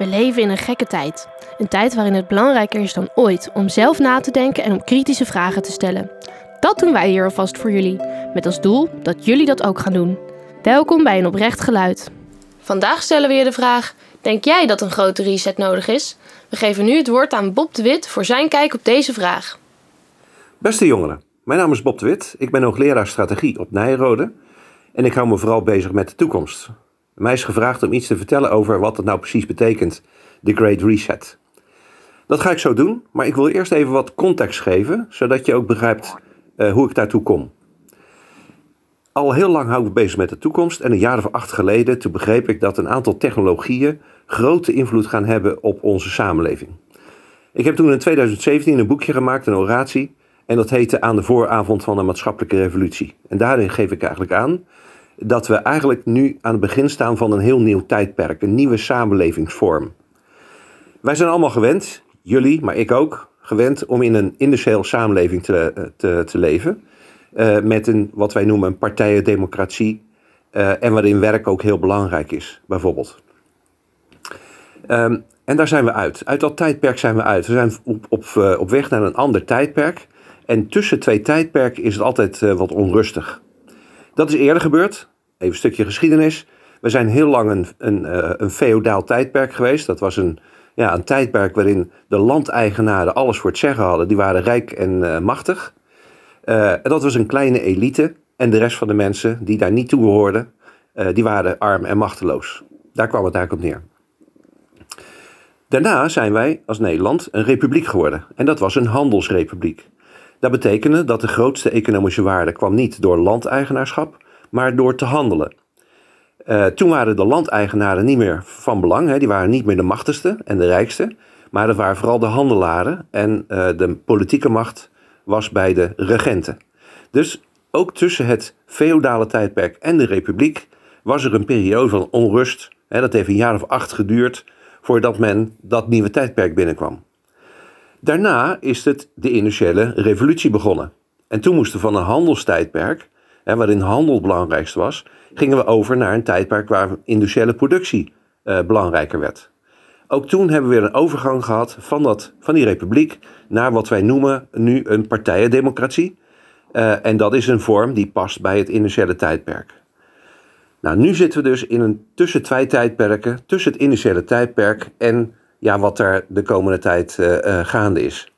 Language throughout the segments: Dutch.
We leven in een gekke tijd. Een tijd waarin het belangrijker is dan ooit om zelf na te denken en om kritische vragen te stellen. Dat doen wij hier alvast voor jullie, met als doel dat jullie dat ook gaan doen. Welkom bij een oprecht geluid. Vandaag stellen we je de vraag: Denk jij dat een grote reset nodig is? We geven nu het woord aan Bob de Wit voor zijn kijk op deze vraag. Beste jongeren, mijn naam is Bob de Wit. Ik ben hoogleraar strategie op Nijrode en ik hou me vooral bezig met de toekomst. Mij is gevraagd om iets te vertellen over wat het nou precies betekent, de Great Reset. Dat ga ik zo doen, maar ik wil eerst even wat context geven, zodat je ook begrijpt uh, hoe ik daartoe kom. Al heel lang hou ik bezig met de toekomst en een jaar of acht geleden toen begreep ik dat een aantal technologieën grote invloed gaan hebben op onze samenleving. Ik heb toen in 2017 een boekje gemaakt, een oratie, en dat heette Aan de vooravond van de maatschappelijke revolutie. En daarin geef ik eigenlijk aan dat we eigenlijk nu aan het begin staan van een heel nieuw tijdperk, een nieuwe samenlevingsvorm. Wij zijn allemaal gewend, jullie, maar ik ook, gewend om in een industriële samenleving te, te, te leven. Uh, met een, wat wij noemen een partijendemocratie. Uh, en waarin werk ook heel belangrijk is, bijvoorbeeld. Um, en daar zijn we uit. Uit dat tijdperk zijn we uit. We zijn op, op, op weg naar een ander tijdperk. En tussen twee tijdperken is het altijd wat onrustig. Dat is eerder gebeurd. Even een stukje geschiedenis. We zijn heel lang een, een, uh, een feodaal tijdperk geweest. Dat was een, ja, een tijdperk waarin de landeigenaren alles voor het zeggen hadden. Die waren rijk en uh, machtig. Uh, en dat was een kleine elite. En de rest van de mensen die daar niet toe behoorden, die waren arm en machteloos. Daar kwam het eigenlijk op neer. Daarna zijn wij als Nederland een republiek geworden. En dat was een handelsrepubliek. Dat betekende dat de grootste economische waarde kwam niet door landeigenaarschap, maar door te handelen. Uh, toen waren de landeigenaren niet meer van belang, hè. die waren niet meer de machtigste en de rijkste, maar dat waren vooral de handelaren en uh, de politieke macht was bij de regenten. Dus ook tussen het feodale tijdperk en de republiek was er een periode van onrust. Hè. Dat heeft een jaar of acht geduurd voordat men dat nieuwe tijdperk binnenkwam. Daarna is het de industriële revolutie begonnen. En toen moesten van een handelstijdperk, waarin handel het belangrijkste was, gingen we over naar een tijdperk waar industriële productie uh, belangrijker werd. Ook toen hebben we weer een overgang gehad van, dat, van die republiek naar wat wij noemen nu een partijendemocratie. Uh, en dat is een vorm die past bij het industriële tijdperk. Nou, nu zitten we dus in een tussen twee tijdperken, tussen het industriële tijdperk en ja, wat er de komende tijd uh, gaande is.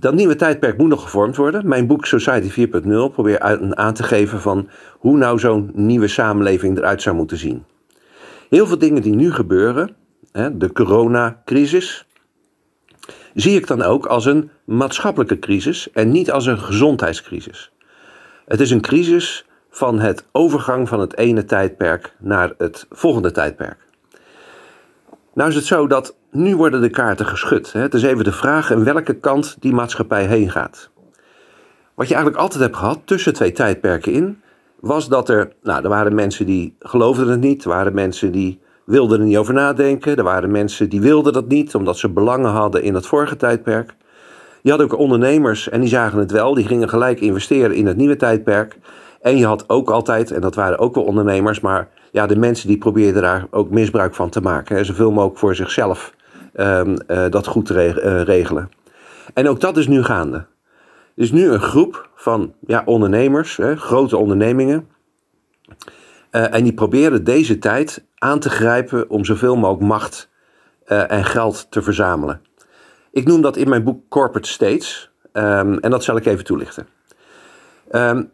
Dat nieuwe tijdperk moet nog gevormd worden. Mijn boek Society 4.0 probeert aan te geven van hoe nou zo'n nieuwe samenleving eruit zou moeten zien. Heel veel dingen die nu gebeuren, de coronacrisis, zie ik dan ook als een maatschappelijke crisis en niet als een gezondheidscrisis. Het is een crisis van het overgang van het ene tijdperk naar het volgende tijdperk. Nou is het zo dat nu worden de kaarten geschud. Het is even de vraag in welke kant die maatschappij heen gaat. Wat je eigenlijk altijd hebt gehad tussen twee tijdperken in, was dat er, nou, er waren mensen die geloofden het niet, er waren mensen die wilden er niet over nadenken, er waren mensen die wilden dat niet, omdat ze belangen hadden in het vorige tijdperk. Je had ook ondernemers en die zagen het wel, die gingen gelijk investeren in het nieuwe tijdperk. En je had ook altijd, en dat waren ook wel ondernemers, maar ja, de mensen die probeerden daar ook misbruik van te maken. Zoveel mogelijk voor zichzelf dat goed te re uh, regelen. En ook dat is nu gaande. Er is nu een groep van ja, ondernemers, hè, grote ondernemingen. Uh, en die proberen deze tijd aan te grijpen om zoveel mogelijk macht en geld te verzamelen. Ik noem dat in mijn boek Corporate States. Um, en dat zal ik even toelichten. Um,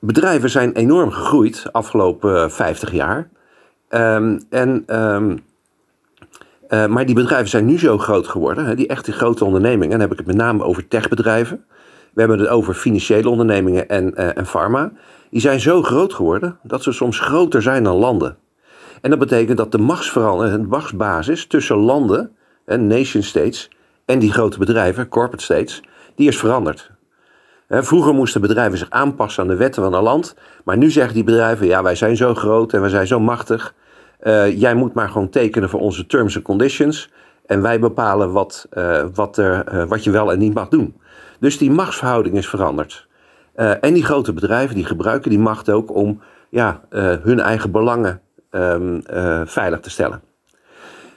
bedrijven zijn enorm gegroeid de afgelopen 50 jaar. En, uh, maar die bedrijven zijn nu zo groot geworden, hè, die echte grote ondernemingen. Dan heb ik het met name over techbedrijven. We hebben het over financiële ondernemingen en, uh, en pharma. Die zijn zo groot geworden dat ze soms groter zijn dan landen. En dat betekent dat de de machtsbasis tussen landen, nation states, en die grote bedrijven, corporate states, die is veranderd. Vroeger moesten bedrijven zich aanpassen aan de wetten van een land. Maar nu zeggen die bedrijven: ja, wij zijn zo groot en wij zijn zo machtig. Uh, jij moet maar gewoon tekenen voor onze terms and conditions. En wij bepalen wat, uh, wat, er, uh, wat je wel en niet mag doen. Dus die machtsverhouding is veranderd. en die grote bedrijven die gebruiken die macht ook om ja, hun eigen belangen um, veilig te stellen.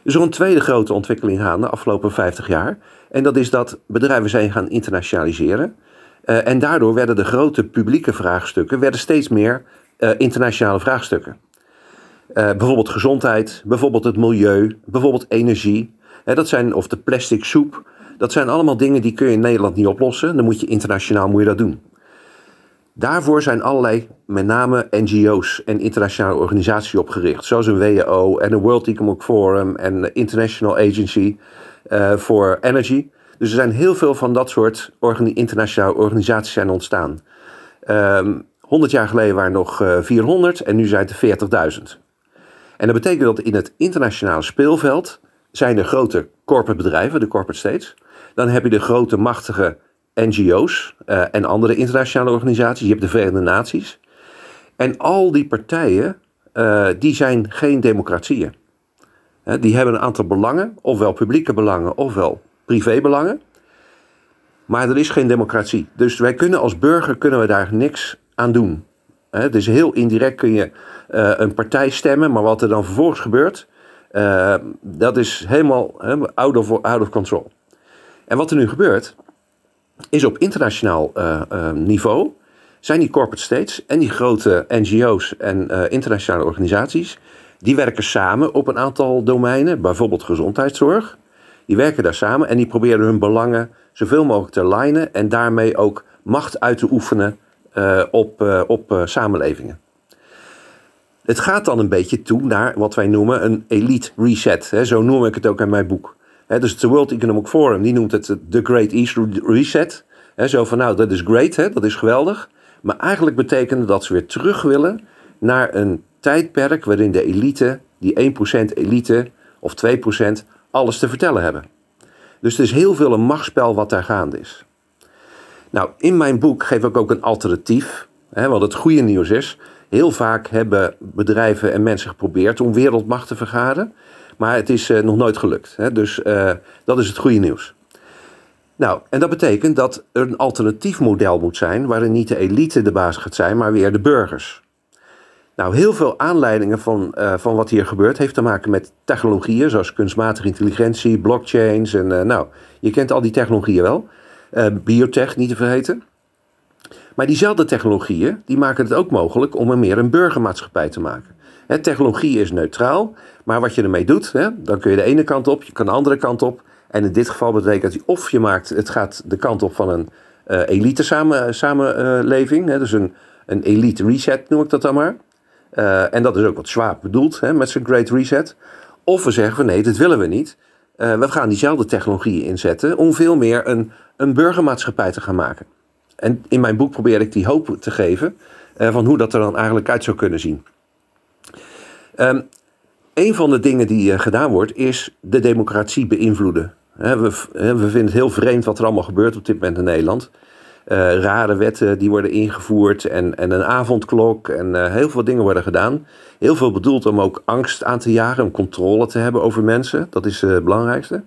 is er een tweede grote ontwikkeling gaande de afgelopen 50 jaar. En dat is dat bedrijven zijn gaan internationaliseren. En daardoor werden de grote publieke vraagstukken werden steeds meer internationale vraagstukken. Uh, bijvoorbeeld gezondheid, bijvoorbeeld het milieu, bijvoorbeeld energie. dat zijn, of de plastic soep. Dat zijn allemaal dingen die kun je in Nederland niet oplossen. Dan moet je internationaal moet je dat doen. Daarvoor zijn allerlei, met name NGO's en internationale organisaties opgericht. Zoals een WHO en een World Economic Forum en de International Agency for Energy. Dus er zijn heel veel van dat soort internationale organisaties zijn ontstaan. Um, 100 jaar geleden waren er nog uh, 400 en nu zijn het er 40.000. En dat betekent dat in het internationale speelveld zijn er grote corporate bedrijven, de corporate states. Dan heb je de grote machtige NGO's uh, en andere internationale organisaties. Je hebt de Verenigde Naties. En al die partijen, uh, die zijn geen democratieën. Die hebben een aantal belangen, ofwel publieke belangen, ofwel privébelangen. Maar er is geen democratie. Dus wij kunnen als burger kunnen we daar niks aan doen. Het is heel indirect kun je uh, een partij stemmen, maar wat er dan vervolgens gebeurt, uh, dat is helemaal out, of, out of control. En wat er nu gebeurt, is op internationaal eh, niveau zijn die corporate states en die grote NGO's en internationale organisaties, die werken samen op een aantal domeinen, bijvoorbeeld gezondheidszorg. Die werken daar samen en die proberen hun belangen zoveel mogelijk te lijnen en daarmee ook macht uit te oefenen op, op samenlevingen. Het gaat dan een beetje toe naar wat wij noemen een elite reset. Hè, zo noem ik het ook in mijn boek. Hè, dus het World Economic Forum die noemt het de Great East Reset. Hè, zo van nou, dat is great, hè, dat is geweldig. Maar eigenlijk betekent dat ze weer terug willen naar een tijdperk waarin de elite, die 1% elite of 2%, alles te vertellen hebben. Dus er is heel veel een machtsspel wat daar gaande is. Nou, in mijn boek geef ik ook een alternatief. Hè, het goede nieuws is, heel vaak hebben bedrijven en mensen geprobeerd om wereldmacht te vergaren. Maar het is uh, nog nooit gelukt. Hè, dus uh, dat is het goede nieuws. Nou, en dat betekent dat er een alternatief model moet zijn waarin niet de elite de baas gaat zijn, maar weer de burgers. Nou, heel veel aanleidingen van, uh, van wat hier gebeurt heeft te maken met technologieën zoals kunstmatige intelligentie, blockchains en nou, je kent al die technologieën wel. Uh, biotech niet te vergeten. Maar diezelfde technologieën die maken het ook mogelijk om er meer een burgermaatschappij te maken. Technologie is neutraal, maar wat je ermee doet, dan kun je de ene kant op, je kan de andere kant op. En in dit geval betekent dat of je maakt, het gaat de kant op van een uh, elite samen, samenleving, dus een, een elite reset noem ik dat dan maar. Uh, en dat is ook wat Schwab bedoelt met zijn Great Reset. Of we zeggen nee, dat willen we niet. We gaan diezelfde technologieën inzetten om veel meer een, een burgermaatschappij te gaan maken. En in mijn boek probeer ik die hoop te geven uh, van hoe dat er dan eigenlijk uit zou kunnen zien. Um, een van de dingen die gedaan wordt is de democratie beïnvloeden. we, we vinden het heel vreemd wat er allemaal gebeurt op dit moment in Nederland. Uh, rare wetten die worden ingevoerd en, en een avondklok en heel veel dingen worden gedaan. Heel veel bedoeld om ook angst aan te jagen, om controle te hebben over mensen. Dat is het belangrijkste.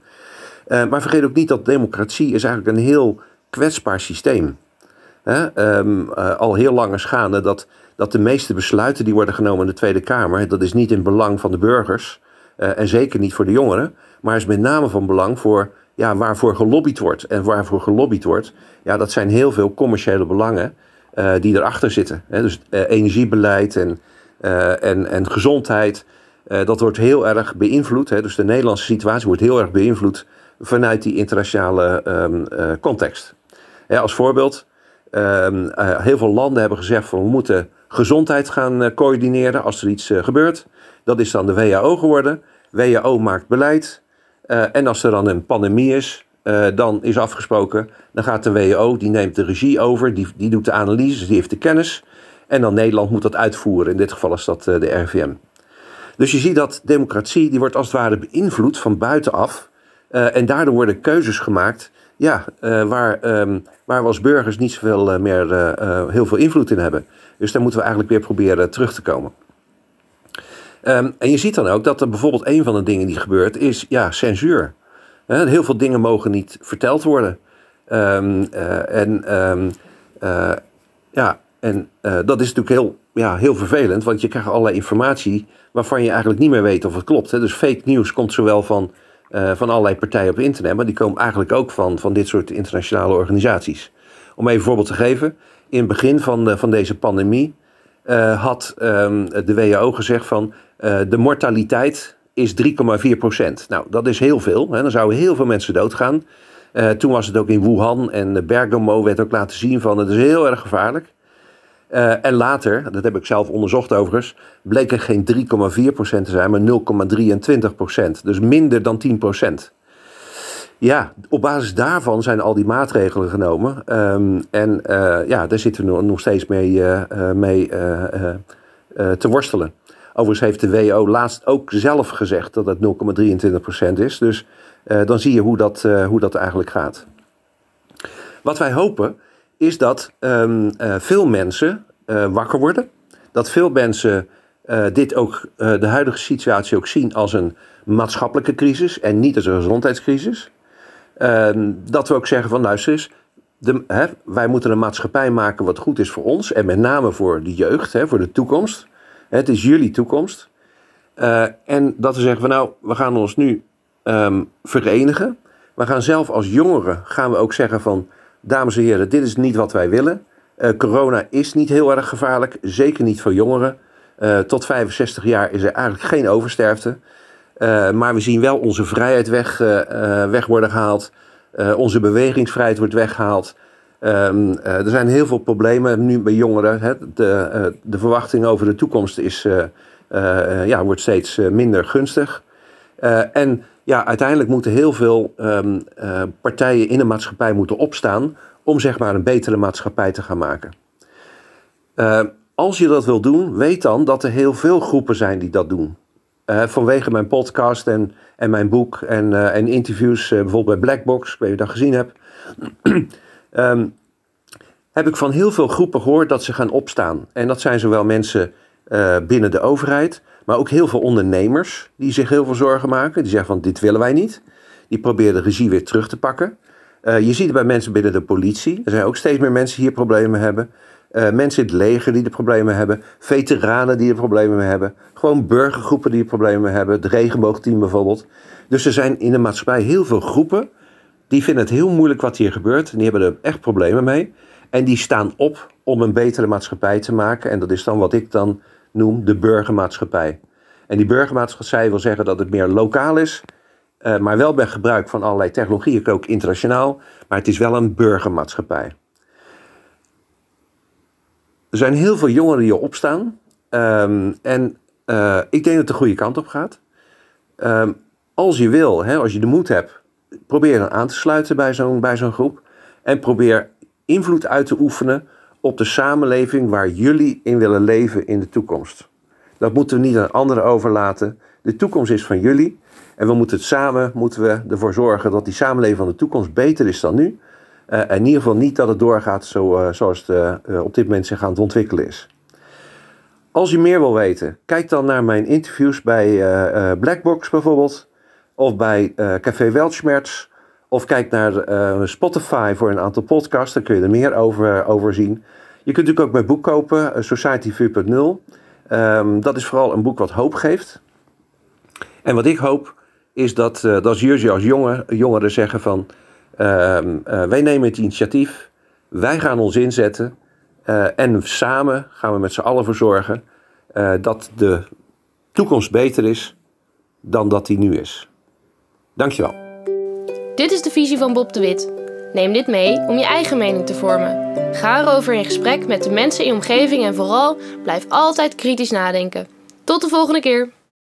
maar vergeet ook niet dat democratie is eigenlijk een heel kwetsbaar systeem. Um, al heel lang is gaande dat, dat de meeste besluiten die worden genomen in de Tweede Kamer, dat is niet in belang van de burgers en zeker niet voor de jongeren, maar is met name van belang voor ja, waarvoor gelobbyd wordt. En waarvoor gelobbyd wordt, ja, dat zijn heel veel commerciële belangen uh, die erachter zitten. Dus energiebeleid en, en, en gezondheid, dat wordt heel erg beïnvloed. Dus de Nederlandse situatie wordt heel erg beïnvloed vanuit die internationale um, context. als voorbeeld, heel veel landen hebben gezegd van we moeten gezondheid gaan coördineren als er iets gebeurt. Dat is dan de WHO geworden. WHO maakt beleid. En als er dan een pandemie is, dan is afgesproken, dan gaat de WHO, die neemt de regie over, die, die doet de analyses, die heeft de kennis. En dan Nederland moet dat uitvoeren. In dit geval is dat de RVM. Dus je ziet dat democratie, die wordt als het ware beïnvloed van buitenaf. en daardoor worden keuzes gemaakt ja, waar, um, waar we als burgers niet zoveel meer heel veel invloed in hebben. Dus daar moeten we eigenlijk weer proberen terug te komen. Um, en je ziet dan ook dat er bijvoorbeeld een van de dingen die gebeurt is ja, censuur. Heel veel dingen mogen niet verteld worden. Uh, en ja, en dat is natuurlijk heel ja, heel vervelend, want je krijgt allerlei informatie waarvan je eigenlijk niet meer weet of het klopt. Hè. Dus fake news komt zowel van, uh, van allerlei partijen op internet, maar die komen eigenlijk ook van, van dit soort internationale organisaties. Om even een voorbeeld te geven, in het begin van, de, van deze pandemie uh, had um, de WHO gezegd van de mortaliteit is 3,4 procent. Nou, dat is heel veel. Hè. Dan zouden heel veel mensen doodgaan. Toen was het ook in Wuhan en Bergamo werd ook laten zien van het is heel erg gevaarlijk. Uh, en later, dat heb ik zelf onderzocht overigens, bleek er geen 3,4% te zijn, maar 0,23%. Dus minder dan 10%. Ja, op basis daarvan zijn al die maatregelen genomen. Um, en uh, ja, daar zitten we nog steeds mee, uh, mee te worstelen. Overigens heeft de WO laatst ook zelf gezegd dat het 0,23% is. Dus dan zie je hoe dat, hoe dat eigenlijk gaat. Wat wij hopen is dat um, uh, veel mensen uh, wakker worden. Dat veel mensen uh, dit ook, de huidige situatie ook zien als een maatschappelijke crisis en niet als een gezondheidscrisis. Ehm, dat we ook zeggen van luister eens, de, hè, wij moeten een maatschappij maken wat goed is voor ons en met name voor de jeugd, hè, voor de toekomst. Het is jullie toekomst. en dat we zeggen van nou, we gaan ons nu um, verenigen. We gaan zelf als jongeren gaan we ook zeggen van dames en heren, dit is niet wat wij willen. Uh, corona is niet heel erg gevaarlijk, zeker niet voor jongeren. Uh, tot 65 jaar is er eigenlijk geen oversterfte. Uh, maar we zien wel onze vrijheid weg, weg worden gehaald. onze bewegingsvrijheid wordt weggehaald. Um, er zijn heel veel problemen nu bij jongeren. De, de verwachting over de toekomst is, ja, wordt steeds minder gunstig. en ja, uiteindelijk moeten heel veel um, uh, partijen in de maatschappij moeten opstaan om zeg maar een betere maatschappij te gaan maken. Uh, als je dat wil doen, weet dan dat er heel veel groepen zijn die dat doen. Uh, vanwege mijn podcast en, en mijn boek en, en interviews, bijvoorbeeld bij Blackbox, weet je dat gezien hebt, um, heb ik van heel veel groepen gehoord dat ze gaan opstaan. En dat zijn zowel mensen binnen de overheid, maar ook heel veel ondernemers die zich heel veel zorgen maken. Die zeggen van dit willen wij niet. Die proberen de regie weer terug te pakken. Uh, je ziet het bij mensen binnen de politie. Er zijn ook steeds meer mensen die hier problemen hebben. Uh, mensen in het leger die er problemen hebben. Veteranen die er problemen hebben. Gewoon burgergroepen die problemen hebben. Het regenboogteam bijvoorbeeld. Dus er zijn in de maatschappij heel veel groepen. Die vinden het heel moeilijk wat hier gebeurt. En die hebben er echt problemen mee. En die staan op om een betere maatschappij te maken. En dat is dan wat ik dan noem de burgermaatschappij. En die burgermaatschappij wil zeggen dat het meer lokaal is, uh, maar wel bij gebruik van allerlei technologieën, ook internationaal, maar het is wel een burgermaatschappij. Er zijn heel veel jongeren die opstaan um, en uh, ik denk dat het de goede kant op gaat. Um, als je wil, hè, als je de moed hebt, probeer dan aan te sluiten bij zo'n bij zo'n groep en probeer invloed uit te oefenen op de samenleving waar jullie in willen leven in de toekomst. Dat moeten we niet aan anderen overlaten. De toekomst is van jullie. En we moeten het samen moeten we ervoor zorgen dat die samenleving van de toekomst beter is dan nu. Uh, in ieder geval niet dat het doorgaat zo, uh, zoals het uh, op dit moment zich aan het ontwikkelen is. Als je meer wil weten, kijk dan naar mijn interviews bij Blackbox bijvoorbeeld. Of bij Café Weltschmerz. Of kijk naar uh, Spotify voor een aantal podcasts, daar kun je er meer over, over zien. Je kunt natuurlijk ook mijn boek kopen, uh, Society 4.0. Um, dat is vooral een boek wat hoop geeft. En wat ik hoop, is dat, uh, dat jullie als jongeren zeggen van... Ehm, wij nemen het initiatief, wij gaan ons inzetten... en samen gaan we met z'n allen voor zorgen dat de toekomst beter is dan dat die nu is. Dankjewel. Dit is de visie van Bob de Wit. Neem dit mee om je eigen mening te vormen. Ga erover in gesprek met de mensen in je omgeving en vooral blijf altijd kritisch nadenken. Tot de volgende keer.